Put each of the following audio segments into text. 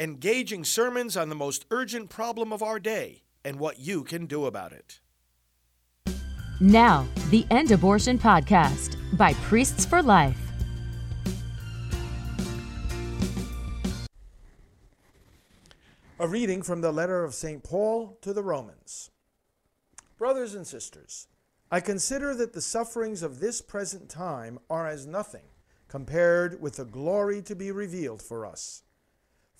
engaging sermons on the most urgent problem of our day and what you can do about it. Now, the End Abortion Podcast by Priests for Life. A reading from the letter of St. Paul to the Romans. Brothers and sisters, I consider that the sufferings of this present time are as nothing compared with the glory to be revealed for us.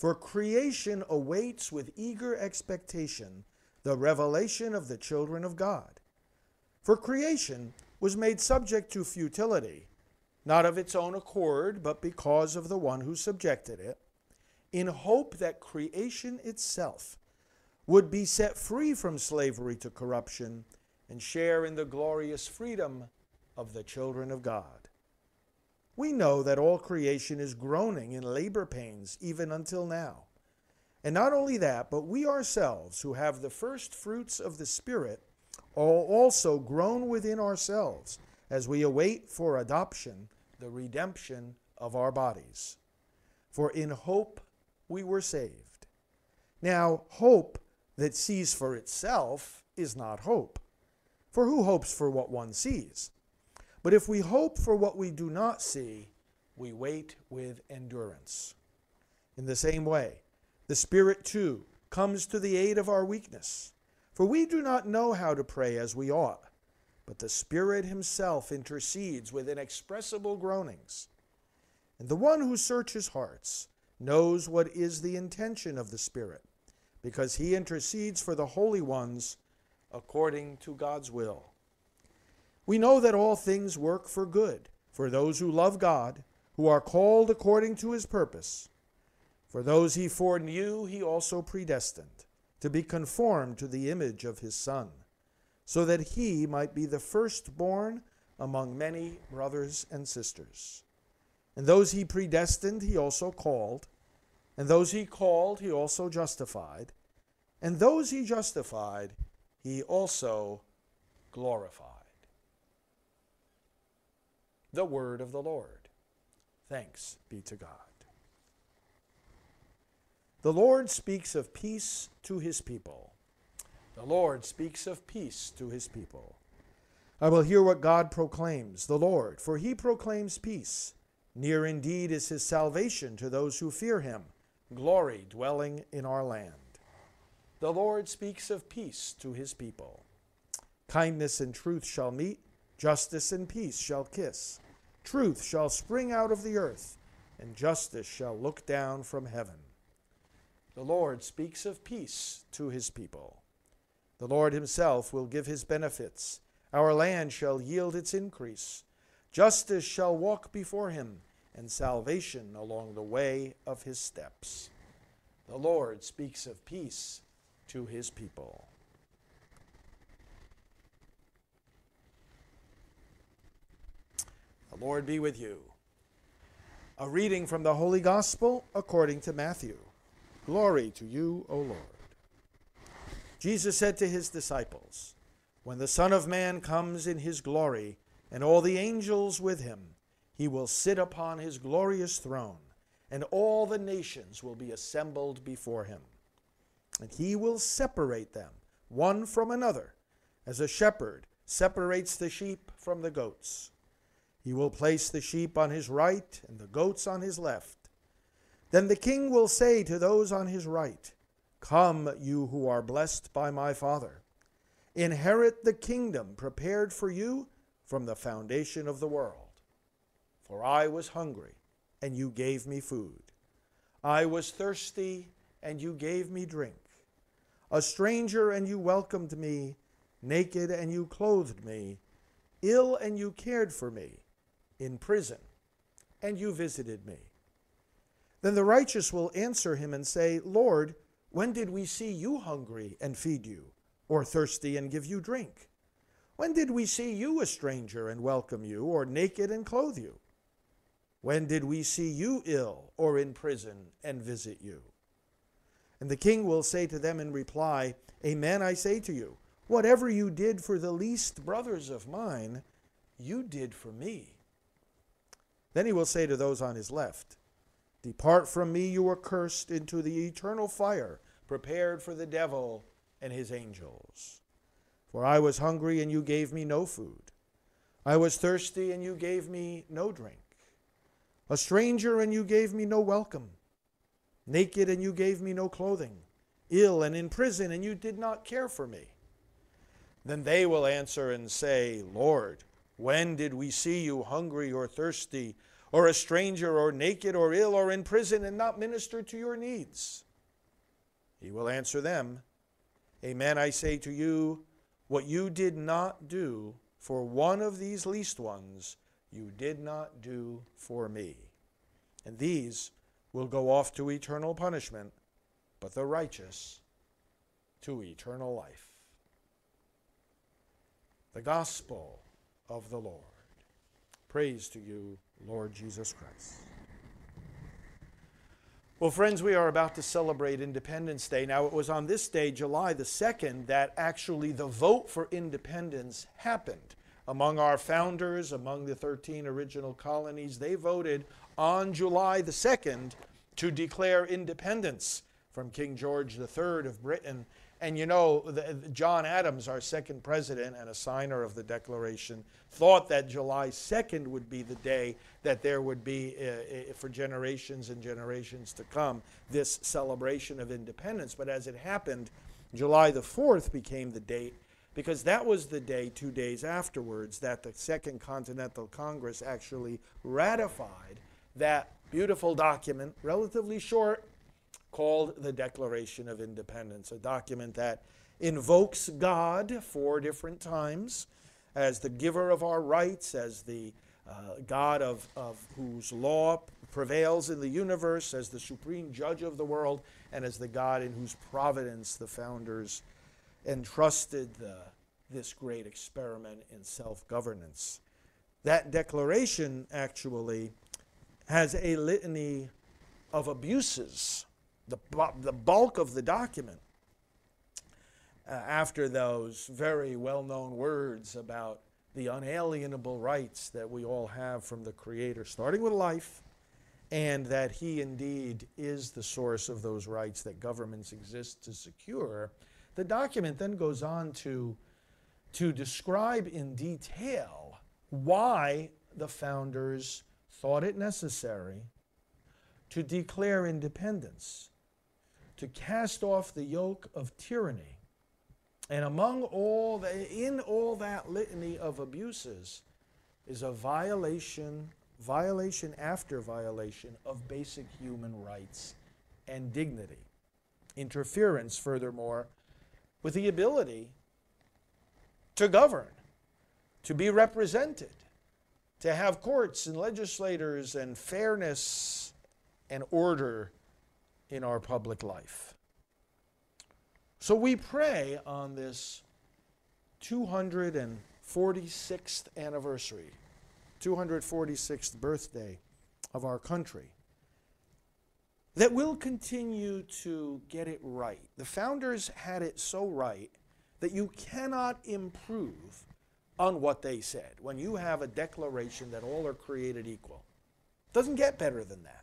For creation awaits with eager expectation the revelation of the children of God. For creation was made subject to futility, not of its own accord, but because of the one who subjected it, in hope that creation itself would be set free from slavery to corruption and share in the glorious freedom of the children of God. We know that all creation is groaning in labor pains even until now. And not only that, but we ourselves, who have the first fruits of the Spirit, all also groan within ourselves as we await for adoption the redemption of our bodies. For in hope we were saved. Now, hope that sees for itself is not hope. For who hopes for what one sees? But if we hope for what we do not see, we wait with endurance. In the same way, the Spirit too comes to the aid of our weakness. For we do not know how to pray as we ought, but the Spirit Himself intercedes with inexpressible groanings. And the one who searches hearts knows what is the intention of the Spirit, because He intercedes for the holy ones according to God's will. We know that all things work for good for those who love God, who are called according to his purpose. For those he foreknew, he also predestined to be conformed to the image of his Son, so that he might be the firstborn among many brothers and sisters. And those he predestined, he also called. And those he called, he also justified. And those he justified, he also glorified. The word of the Lord. Thanks be to God. The Lord speaks of peace to his people. The Lord speaks of peace to his people. I will hear what God proclaims, the Lord, for he proclaims peace. Near indeed is his salvation to those who fear him, glory dwelling in our land. The Lord speaks of peace to his people. Kindness and truth shall meet, justice and peace shall kiss. Truth shall spring out of the earth, and justice shall look down from heaven. The Lord speaks of peace to his people. The Lord himself will give his benefits. Our land shall yield its increase. Justice shall walk before him, and salvation along the way of his steps. The Lord speaks of peace to his people. Lord be with you. A reading from the Holy Gospel according to Matthew. Glory to you, O Lord. Jesus said to his disciples, When the Son of Man comes in his glory, and all the angels with him, he will sit upon his glorious throne, and all the nations will be assembled before him and he will separate them one from another, as a shepherd separates the sheep from the goats. He will place the sheep on his right and the goats on his left. Then the king will say to those on his right, Come, you who are blessed by my Father. Inherit the kingdom prepared for you from the foundation of the world. For I was hungry, and you gave me food. I was thirsty, and you gave me drink a stranger and you welcomed me, naked and you clothed me, ill and you cared for me, in prison and you visited me. Then the righteous will answer him and say, Lord, when did we see you hungry and feed you, or thirsty and give you drink? When did we see you a stranger and welcome you, or naked and clothe you? When did we see you ill or in prison and visit you? And the king will say to them in reply, Amen, I say to you, whatever you did for the least brothers of mine, you did for me. Then he will say to those on his left, Depart from me, you are cursed, into the eternal fire prepared for the devil and his angels. For I was hungry, and you gave me no food. I was thirsty, and you gave me no drink. A stranger, and you gave me no welcome. Naked, and you gave me no clothing. Ill and in prison, and you did not care for me. Then they will answer and say, Lord, when did we see you hungry or thirsty, or a stranger, or naked, or ill, or in prison, and not minister to your needs? He will answer them, Amen, I say to you, what you did not do for one of these least ones, you did not do for me. And these will go off to eternal punishment, but the righteous to eternal life. The Gospel of the Lord. Praise to you, Lord Jesus Christ. Well, friends, we are about to celebrate Independence Day. Now, it was on this day, July the 2nd, that actually the vote for independence happened. Among our founders, among the 13 original colonies, they voted on July the 2nd to declare independence from King George III of Britain and you know, the, John Adams, our second president and a signer of the Declaration, thought that July 2nd would be the day that there would be, uh, uh, for generations and generations to come, this celebration of independence. But as it happened, July the 4th became the date because that was the day, two days afterwards, that the Second Continental Congress actually ratified that beautiful document, relatively short, called the Declaration of Independence, a document that invokes God four different times as the giver of our rights, as the uh, God of, of whose law prevails in the universe, as the supreme judge of the world, and as the God in whose providence the founders entrusted the, this great experiment in self governance. That declaration actually has a litany of abuses the, the bulk of the document uh, after those very well known words about the unalienable rights that we all have from the Creator, starting with life, and that He indeed is the source of those rights that governments exist to secure. The document then goes on to, to describe in detail why the founders thought it necessary to declare independence to cast off the yoke of tyranny. And among all the, in all that litany of abuses is a violation, violation after violation of basic human rights and dignity. Interference, furthermore, with the ability to govern, to be represented, to have courts and legislators and fairness and order in our public life. So we pray on this 246th anniversary, 246th birthday of our country, that we'll continue to get it right. The founders had it so right that you cannot improve on what they said when you have a declaration that all are created equal. It doesn't get better than that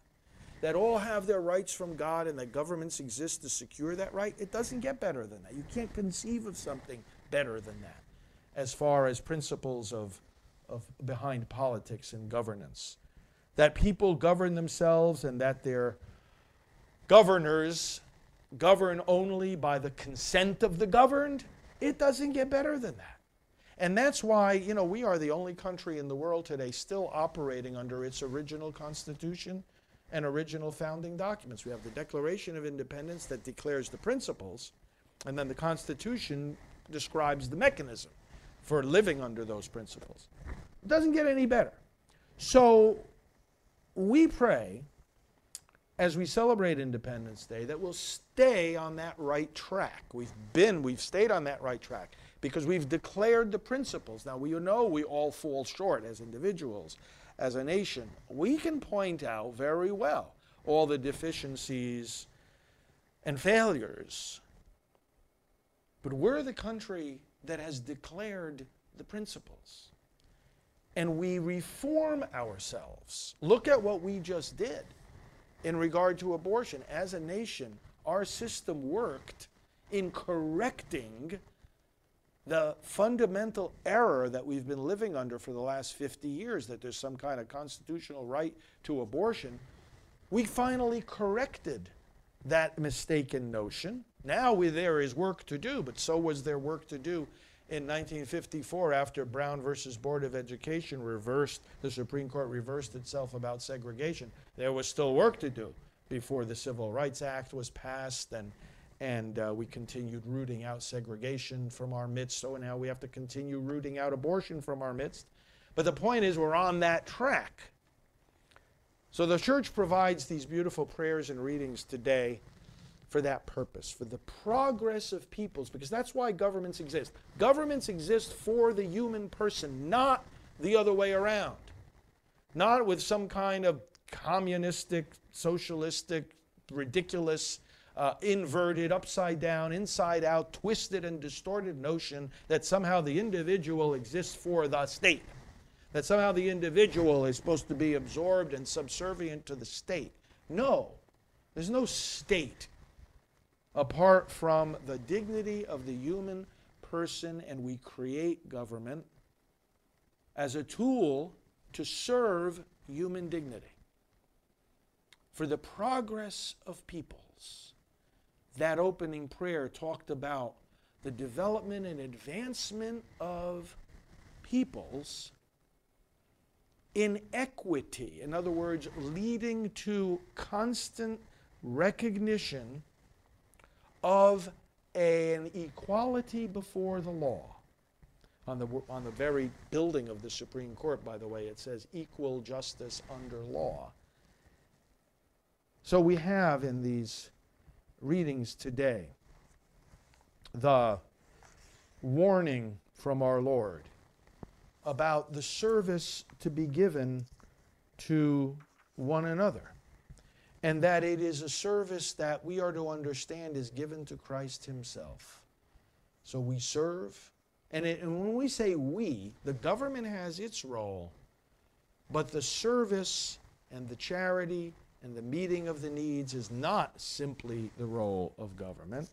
that all have their rights from God and that governments exist to secure that right, it doesn't get better than that. You can't conceive of something better than that as far as principles of, of behind politics and governance. That people govern themselves and that their governors govern only by the consent of the governed, it doesn't get better than that. And that's why, you know, we are the only country in the world today still operating under its original constitution and original founding documents. We have the Declaration of Independence that declares the principles, and then the Constitution describes the mechanism for living under those principles. It doesn't get any better. So we pray as we celebrate Independence Day that we'll stay on that right track. We've been, we've stayed on that right track because we've declared the principles. Now, we know we all fall short as individuals as a nation, we can point out very well all the deficiencies and failures. But we're the country that has declared the principles. And we reform ourselves. Look at what we just did. in regard to abortion. As a nation, our system worked in correcting the fundamental error that we've been living under for the last 50 years that there's some kind of constitutional right to abortion. We finally corrected that mistaken notion. Now we, there is work to do, but so was there work to do in 1954 after Brown versus Board of Education reversed, the Supreme Court reversed itself about segregation. There was still work to do before the Civil Rights Act was passed and, and uh, we continued rooting out segregation from our midst. So now we have to continue rooting out abortion from our midst. But the point is, we're on that track. So the church provides these beautiful prayers and readings today for that purpose, for the progress of peoples, because that's why governments exist. Governments exist for the human person, not the other way around. Not with some kind of communistic, socialistic, ridiculous, uh, inverted, upside down, inside out, twisted and distorted notion that somehow the individual exists for the state. That somehow the individual is supposed to be absorbed and subservient to the state. No, there's no state apart from the dignity of the human person, and we create government as a tool to serve human dignity. For the progress of peoples, that opening prayer talked about the development and advancement of peoples in equity. In other words, leading to constant recognition of an equality before the law. On the, on the very building of the Supreme Court, by the way, it says equal justice under law. So we have in these readings today the warning from our Lord about the service to be given to one another and that it is a service that we are to understand is given to Christ Himself. So we serve, and, it, and when we say we, the government has its role, but the service and the charity and the meeting of the needs is not simply the role of government.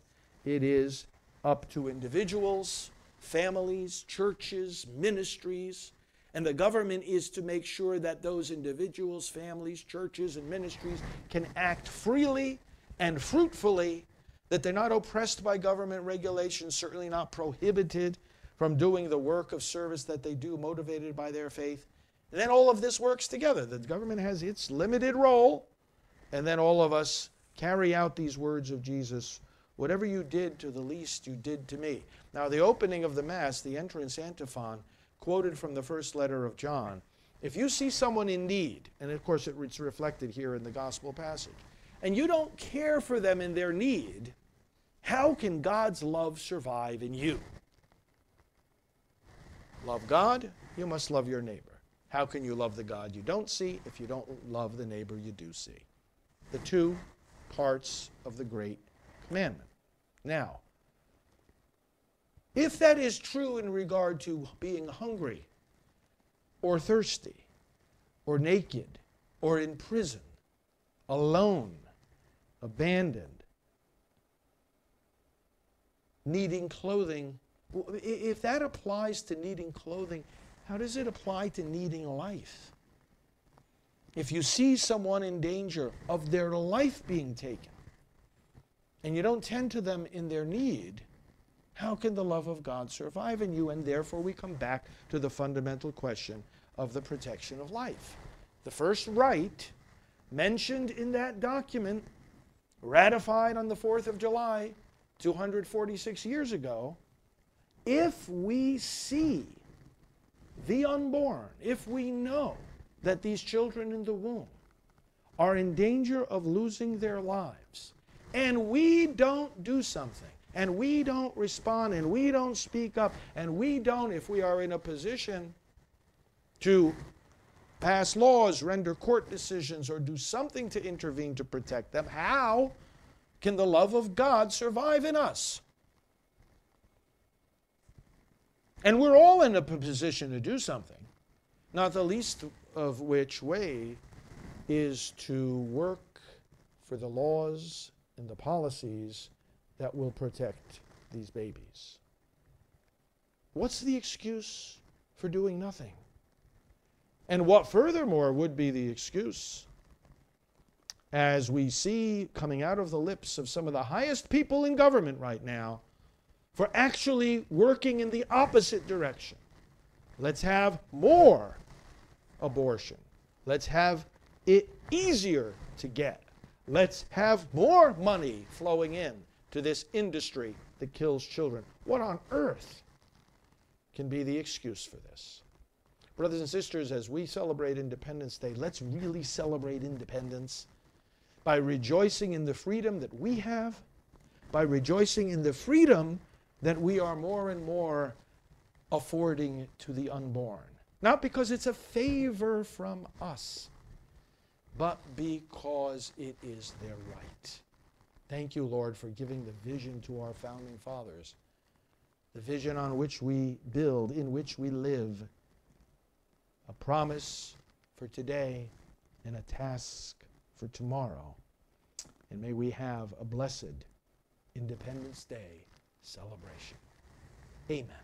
It is up to individuals, families, churches, ministries, and the government is to make sure that those individuals, families, churches, and ministries can act freely and fruitfully, that they're not oppressed by government regulations, certainly not prohibited from doing the work of service that they do, motivated by their faith. And then all of this works together. The government has its limited role, and then all of us carry out these words of Jesus Whatever you did to the least, you did to me. Now, the opening of the Mass, the entrance antiphon, quoted from the first letter of John. If you see someone in need, and of course it's reflected here in the gospel passage, and you don't care for them in their need, how can God's love survive in you? Love God, you must love your neighbor. How can you love the God you don't see if you don't love the neighbor you do see? The two parts of the great commandment. Now, if that is true in regard to being hungry or thirsty or naked or in prison, alone, abandoned, needing clothing, if that applies to needing clothing, how does it apply to needing life? If you see someone in danger of their life being taken, and you don't tend to them in their need, how can the love of God survive in you? And therefore, we come back to the fundamental question of the protection of life. The first right mentioned in that document, ratified on the 4th of July, 246 years ago, if we see the unborn, if we know that these children in the womb are in danger of losing their lives, and we don't do something, and we don't respond. And we don't speak up. And we don't, if we are in a position to pass laws, render court decisions, or do something to intervene to protect them, how can the love of God survive in us? And we're all in a position to do something, not the least of which way is to work for the laws and the policies that will protect these babies. What's the excuse for doing nothing? And what, furthermore, would be the excuse? As we see coming out of the lips of some of the highest people in government right now, for actually working in the opposite direction. Let's have more abortion. Let's have it easier to get. Let's have more money flowing in to this industry that kills children. What on earth can be the excuse for this? Brothers and sisters, as we celebrate Independence Day, let's really celebrate independence by rejoicing in the freedom that we have, by rejoicing in the freedom that we are more and more affording to the unborn. Not because it's a favor from us, but because it is their right. Thank you, Lord, for giving the vision to our founding fathers, the vision on which we build, in which we live, a promise for today and a task for tomorrow. And may we have a blessed Independence Day celebration. Amen.